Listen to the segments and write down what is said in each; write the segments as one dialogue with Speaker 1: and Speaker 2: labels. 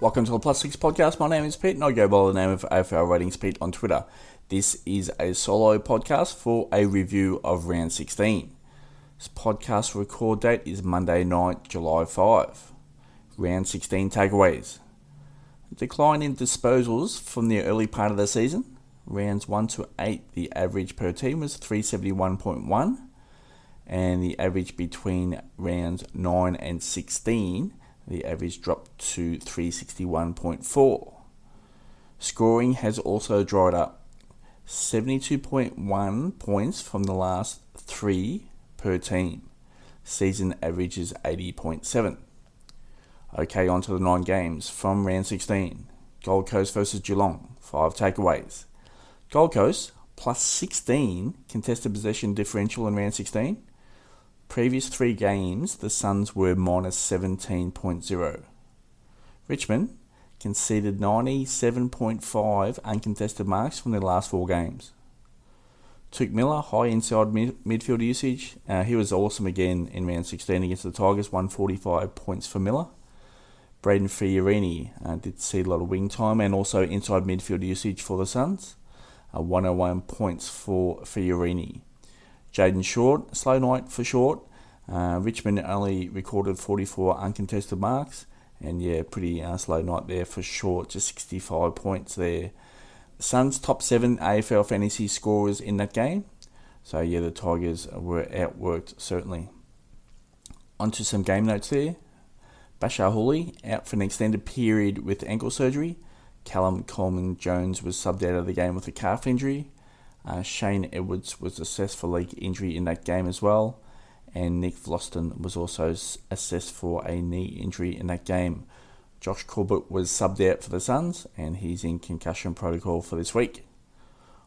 Speaker 1: Welcome to the Plus Six Podcast. My name is Pete, and I go by the name of AFL Ratings Pete on Twitter. This is a solo podcast for a review of round 16. This podcast record date is Monday night, July 5. Round 16 takeaways. Decline in disposals from the early part of the season. Rounds 1 to 8, the average per team was 371.1, and the average between rounds 9 and 16 the average dropped to 361.4. Scoring has also dried up 72.1 points from the last three per team. Season average is 80.7. Okay, on to the nine games from round 16. Gold Coast versus Geelong, five takeaways. Gold Coast plus 16 contested possession differential in round 16 Previous three games, the Suns were minus 17.0. Richmond conceded 97.5 uncontested marks from their last four games. Touk Miller, high inside mid- midfield usage. Uh, he was awesome again in round 16 against the Tigers, 145 points for Miller. Brayden Fiorini uh, did see a lot of wing time and also inside midfield usage for the Suns, uh, 101 points for Fiorini. Jayden Short, slow night for Short. Uh, Richmond only recorded 44 uncontested marks, and yeah, pretty uh, slow night there for Short, just 65 points there. Suns top seven AFL fantasy scorers in that game, so yeah, the Tigers were outworked certainly. Onto some game notes there. Bashar Houli out for an extended period with ankle surgery. Callum Coleman Jones was subbed out of the game with a calf injury. Uh, Shane Edwards was assessed for leg injury in that game as well, and Nick Vlastuin was also assessed for a knee injury in that game. Josh Corbett was subbed out for the Suns, and he's in concussion protocol for this week.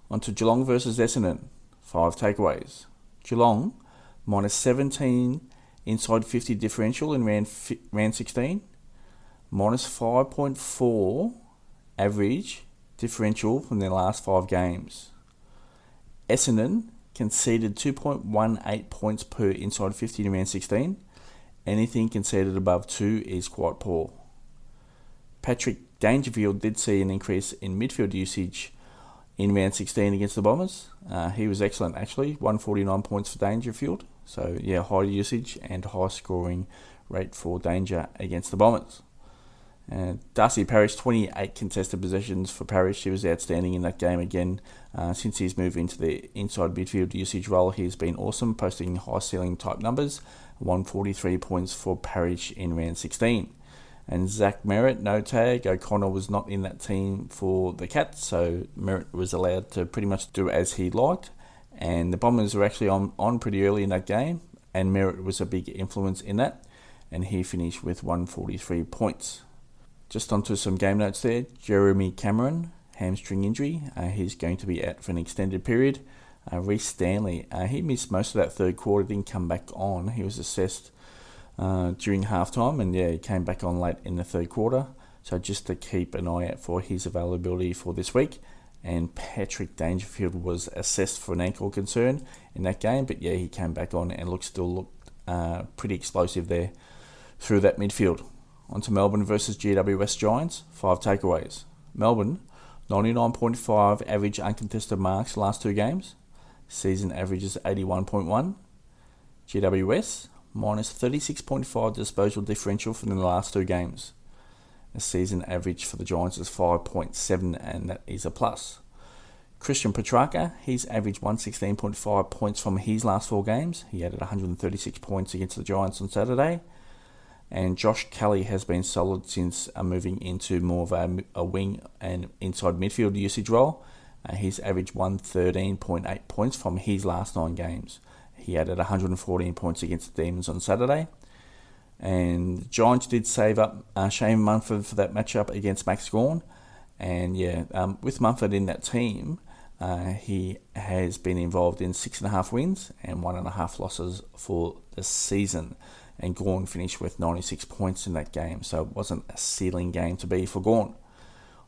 Speaker 1: On to Geelong versus Essendon. Five takeaways. Geelong minus 17 inside 50 differential in round, round 16, minus 5.4 average differential from their last five games. Essendon conceded 2.18 points per inside 50 in round 16. Anything conceded above 2 is quite poor. Patrick Dangerfield did see an increase in midfield usage in round 16 against the Bombers. Uh, he was excellent actually, 149 points for Dangerfield. So, yeah, high usage and high scoring rate for Danger against the Bombers. Uh, Darcy Parish, 28 contested possessions for Parish. He was outstanding in that game again. Uh, since he's moved into the inside midfield usage role, he's been awesome, posting high ceiling type numbers. 143 points for Parish in round 16. And Zach Merrett, no tag. O'Connor was not in that team for the Cats, so Merrett was allowed to pretty much do as he liked. And the Bombers were actually on, on pretty early in that game, and Merritt was a big influence in that. And he finished with 143 points. Just onto some game notes there. Jeremy Cameron, hamstring injury. Uh, he's going to be out for an extended period. Uh, Rhys Stanley, uh, he missed most of that third quarter, didn't come back on. He was assessed uh, during halftime, and yeah, he came back on late in the third quarter. So just to keep an eye out for his availability for this week. And Patrick Dangerfield was assessed for an ankle concern in that game, but yeah, he came back on and looked still looked uh, pretty explosive there through that midfield. On to Melbourne versus GWS Giants. Five takeaways. Melbourne, 99.5 average uncontested marks last two games. Season average is 81.1. GWS, minus 36.5 disposal differential from the last two games. The season average for the Giants is 5.7, and that is a plus. Christian Petracca, he's averaged 116.5 points from his last four games. He added 136 points against the Giants on Saturday. And Josh Kelly has been solid since uh, moving into more of a, a, wing and inside midfield usage role. Uh, he's averaged 113.8 points from his last nine games. He added 114 points against the Demons on Saturday. And Giants did save up uh, Shane Mumford for that matchup against Max Gawn. And yeah, um, with Mumford in that team, uh, he has been involved in six and a half wins and one and a half losses for the season and Gawn finished with 96 points in that game, so it wasn't a ceiling game to be for Gawn.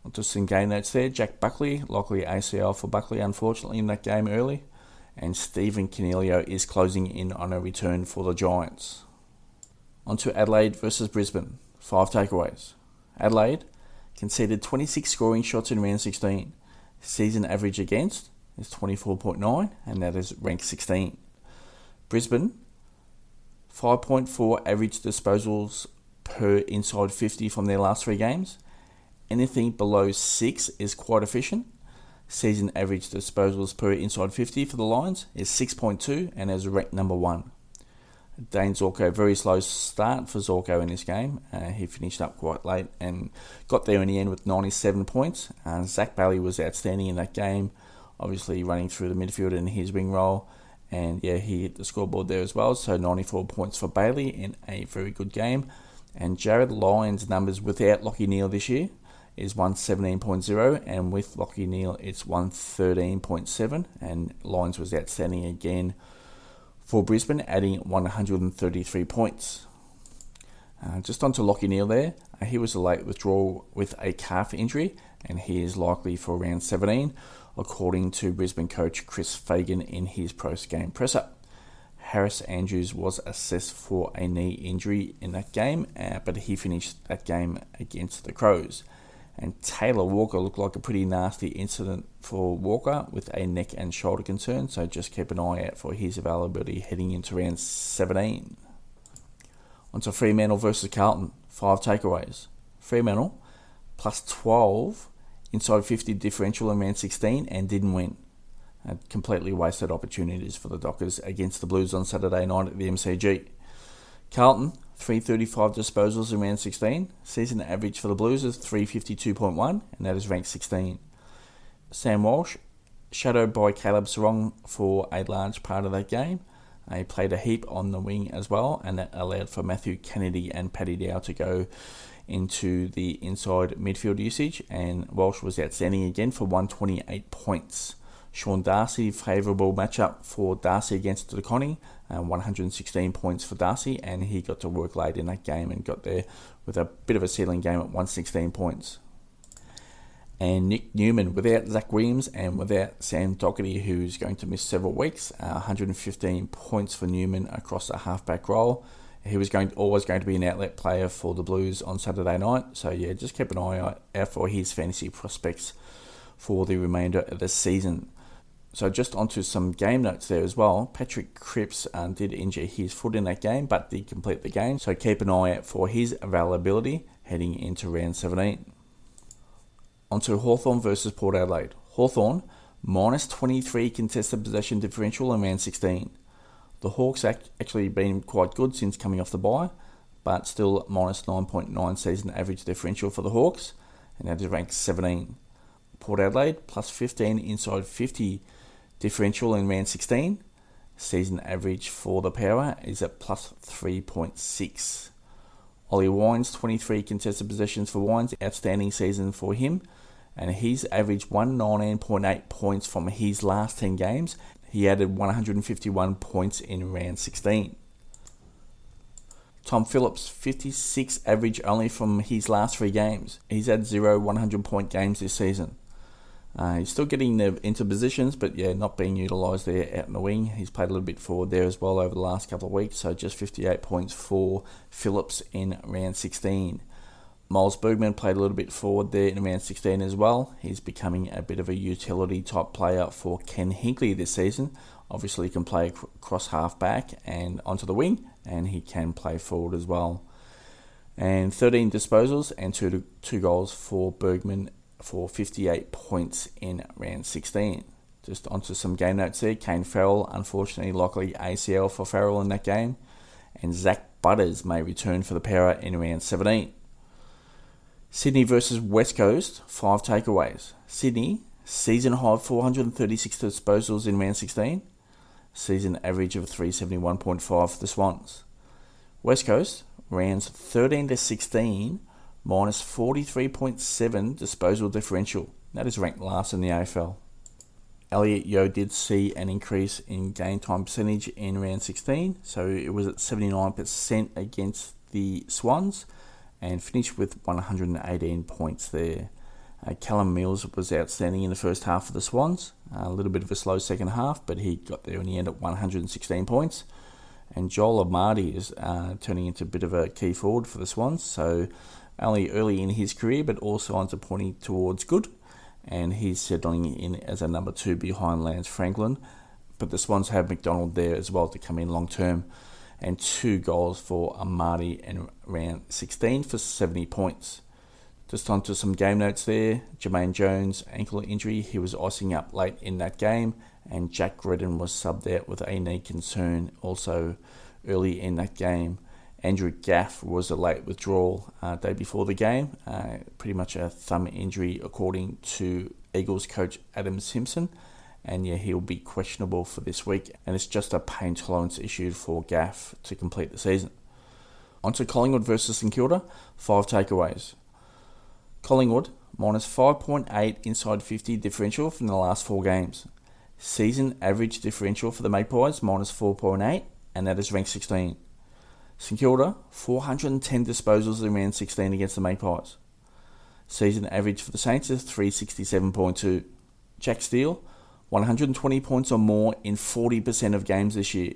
Speaker 1: Onto some game notes there. Jack Buckley, likely ACL for Buckley, unfortunately, in that game early. And Stephen Coniglio is closing in on a return for the Giants. Onto Adelaide versus Brisbane. Five takeaways. Adelaide, conceded 26 scoring shots in round 16. Season average against is 24.9, and that is ranked 16. Brisbane, 5.4 average disposals per inside 50 from their last three games. Anything below 6 is quite efficient. Season average disposals per inside 50 for the Lions is 6.2 and is ranked number 1. Dane Zorko, very slow start for Zorko in this game. Uh, he finished up quite late and got there in the end with 97 points. Uh, Zach Bailey was outstanding in that game, obviously running through the midfield in his wing role. And yeah, he hit the scoreboard there as well. So 94 points for Bailey in a very good game. And Jarryd Lyons' numbers without Lachie Neale this year is 117.0, and with Lachie Neale, it's 113.7. And Lyons was outstanding again for Brisbane, adding 133 points. Uh, just onto Lachie Neale there. Uh, he was a late withdrawal with a calf injury, and he is likely for round 17, according to Brisbane coach Chris Fagan in his post game presser. Harris Andrews was assessed for a knee injury in that game, uh, but he finished that game against the Crows. And Taylor Walker looked like a pretty nasty incident for Walker with a neck and shoulder concern, so just keep an eye out for his availability heading into round 17. On to Fremantle versus Carlton, five takeaways. Fremantle plus 12 inside 50 differential in round 16 and didn't win. Completely wasted opportunities for the Dockers against the Blues on Saturday night at the MCG. Carlton 335 disposals in round 16. Season average for the Blues is 352.1, and that is ranked 16. Sam Walsh, shadowed by Caleb Serong for a large part of that game. He played a heap on the wing as well, and that allowed for Matthew Kennedy and Paddy Dow to go into the inside midfield usage. And Walsh was outstanding again for 128 points. Sean Darcy, favourable matchup for Darcy against De Koning, uh, 116 points for Darcy, and he got to work late in that game and got there with a bit of a ceiling game at 116 points. And Nick Newman, without Zach Williams and without Sam Docherty, who's going to miss several weeks, uh, 115 points for Newman across a halfback role. He was going always going to be an outlet player for the Blues on Saturday night, so yeah, just keep an eye out for his fantasy prospects for the remainder of the season. So just onto some game notes there as well. Patrick Cripps um, did injure his foot in that game, but did complete the game. So keep an eye out for his availability heading into round 17. Onto Hawthorn versus Port Adelaide. Hawthorn minus 23 contested possession differential in round 16. The Hawks act actually been quite good since coming off the bye, but still minus 9.9 season average differential for the Hawks, and that is ranked 17. Port Adelaide plus 15 inside 50 Differential in round 16, season average for the Power is at plus 3.6. Ollie Wines, 23 contested possessions for Wines, outstanding season for him, and he's averaged 119.8 points from his last 10 games. He added 151 points in round 16. Tom Phillips, 56 average only from his last three games. He's had zero 100 point games this season. Uh, he's still getting the, into positions, but yeah, not being utilised there out in the wing. He's played a little bit forward there as well over the last couple of weeks, so just 58 points for Phillips in round 16. Miles Bergman played a little bit forward there in round 16 as well. He's becoming a bit of a utility type player for Ken Hinkley this season. Obviously, he can play cross half back and onto the wing, and he can play forward as well. And 13 disposals and two, two goals for Bergman for 58 points in round 16. Just onto some game notes here. Kane Farrell, unfortunately, likely ACL for Farrell in that game. And Zak Butters may return for the Power in round 17. Sydney versus West Coast, five takeaways. Sydney, season high 436 disposals in round 16. Season average of 371.5 for the Swans. West Coast, rounds 13 to 16 minus 43.7 disposal differential. That is ranked last in the AFL. Elliot Yeo did see an increase in game time percentage in round 16, so it was at 79% against the Swans and finished with 118 points there. Uh, Callum Mills was outstanding in the first half for the Swans. A little bit of a slow second half, but he got there in the end at 116 points. And Joel Amartey is uh, turning into a bit of a key forward for the Swans, so only early in his career, but all signs are pointing towards good. And he's settling in as a number two behind Lance Franklin. But the Swans have McDonald there as well to come in long term. And two goals for Amartey in round 16 for 70 points. Just on to some game notes there. Jamaine Jones, ankle injury. He was icing up late in that game. And Jack Redden was subbed out with a knee concern also early in that game. Andrew Gaff was a late withdrawal uh, day before the game, uh, pretty much a thumb injury according to Eagles coach Adam Simpson. And yeah, he'll be questionable for this week, and it's just a pain tolerance issue for Gaff to complete the season. On to Collingwood versus St Kilda, five takeaways. Collingwood minus 5.8 inside 50 differential from the last four games. Season average differential for the Magpies minus 4.8, and that is ranked 16. St Kilda, 410 disposals in round 16 against the Magpies. Season average for the Saints is 367.2. Jack Steele, 120 points or more in 40% of games this year.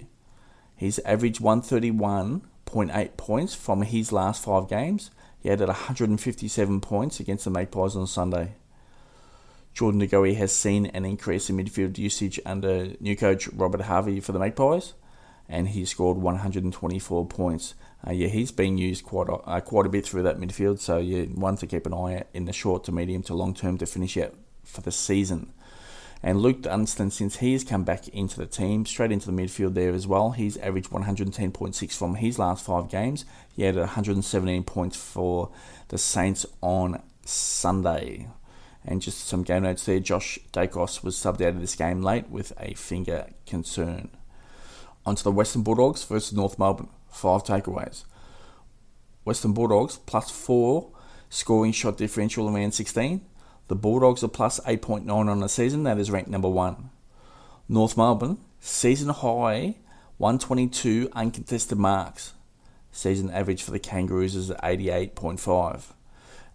Speaker 1: He's averaged 131.8 points from his last five games. He added 157 points against the Magpies on Sunday. Jordan De Goey has seen an increase in midfield usage under new coach Robert Harvey for the Magpies and he scored 124 points. Uh, yeah, he's been used quite a, uh, quite a bit through that midfield, so yeah, one to keep an eye out in the short to medium to long term to finish out for the season. And Luke Dunstan, since he's come back into the team, straight into the midfield there as well, he's averaged 110.6 from his last five games. He had 117 points for the Saints on Sunday. And just some game notes there, Josh Daicos was subbed out of this game late with a finger concern onto the Western Bulldogs versus North Melbourne. Five takeaways. Western Bulldogs plus four scoring shot differential around 16. The Bulldogs are plus 8.9 on the season. That is ranked number one. North Melbourne, season high 122 uncontested marks. Season average for the Kangaroos is 88.5.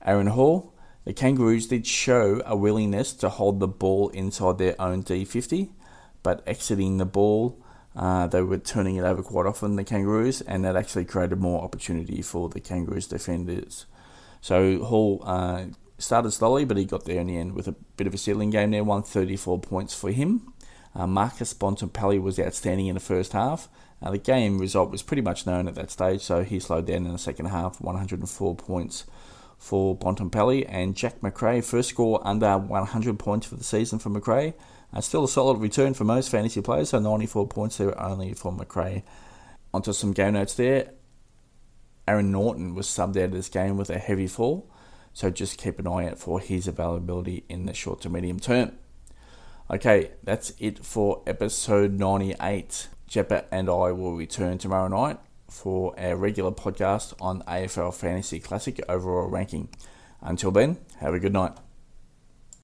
Speaker 1: Aaron Hall, the Kangaroos did show a willingness to hold the ball inside their own D50, but exiting the ball uh, they were turning it over quite often, the Kangaroos, and that actually created more opportunity for the Kangaroos defenders. So Hall uh, started slowly, but he got there in the end with a bit of a settling game there, 134 points for him. Uh, Marcus Bontempelli was outstanding in the first half. Uh, the game result was pretty much known at that stage, so he slowed down in the second half, 104 points for Bontempelli. And Jack Macrae, first score under 100 points for the season for Macrae. Uh, still a solid return for most fantasy players, so 94 points there only for Macrae. Onto some game notes there. Aaron Naughton was subbed out of this game with a heavy fall, so just keep an eye out for his availability in the short to medium term. Okay, that's it for episode 98. Jeppa and I will return tomorrow night for our regular podcast on AFL Fantasy Classic overall ranking. Until then, have a good night.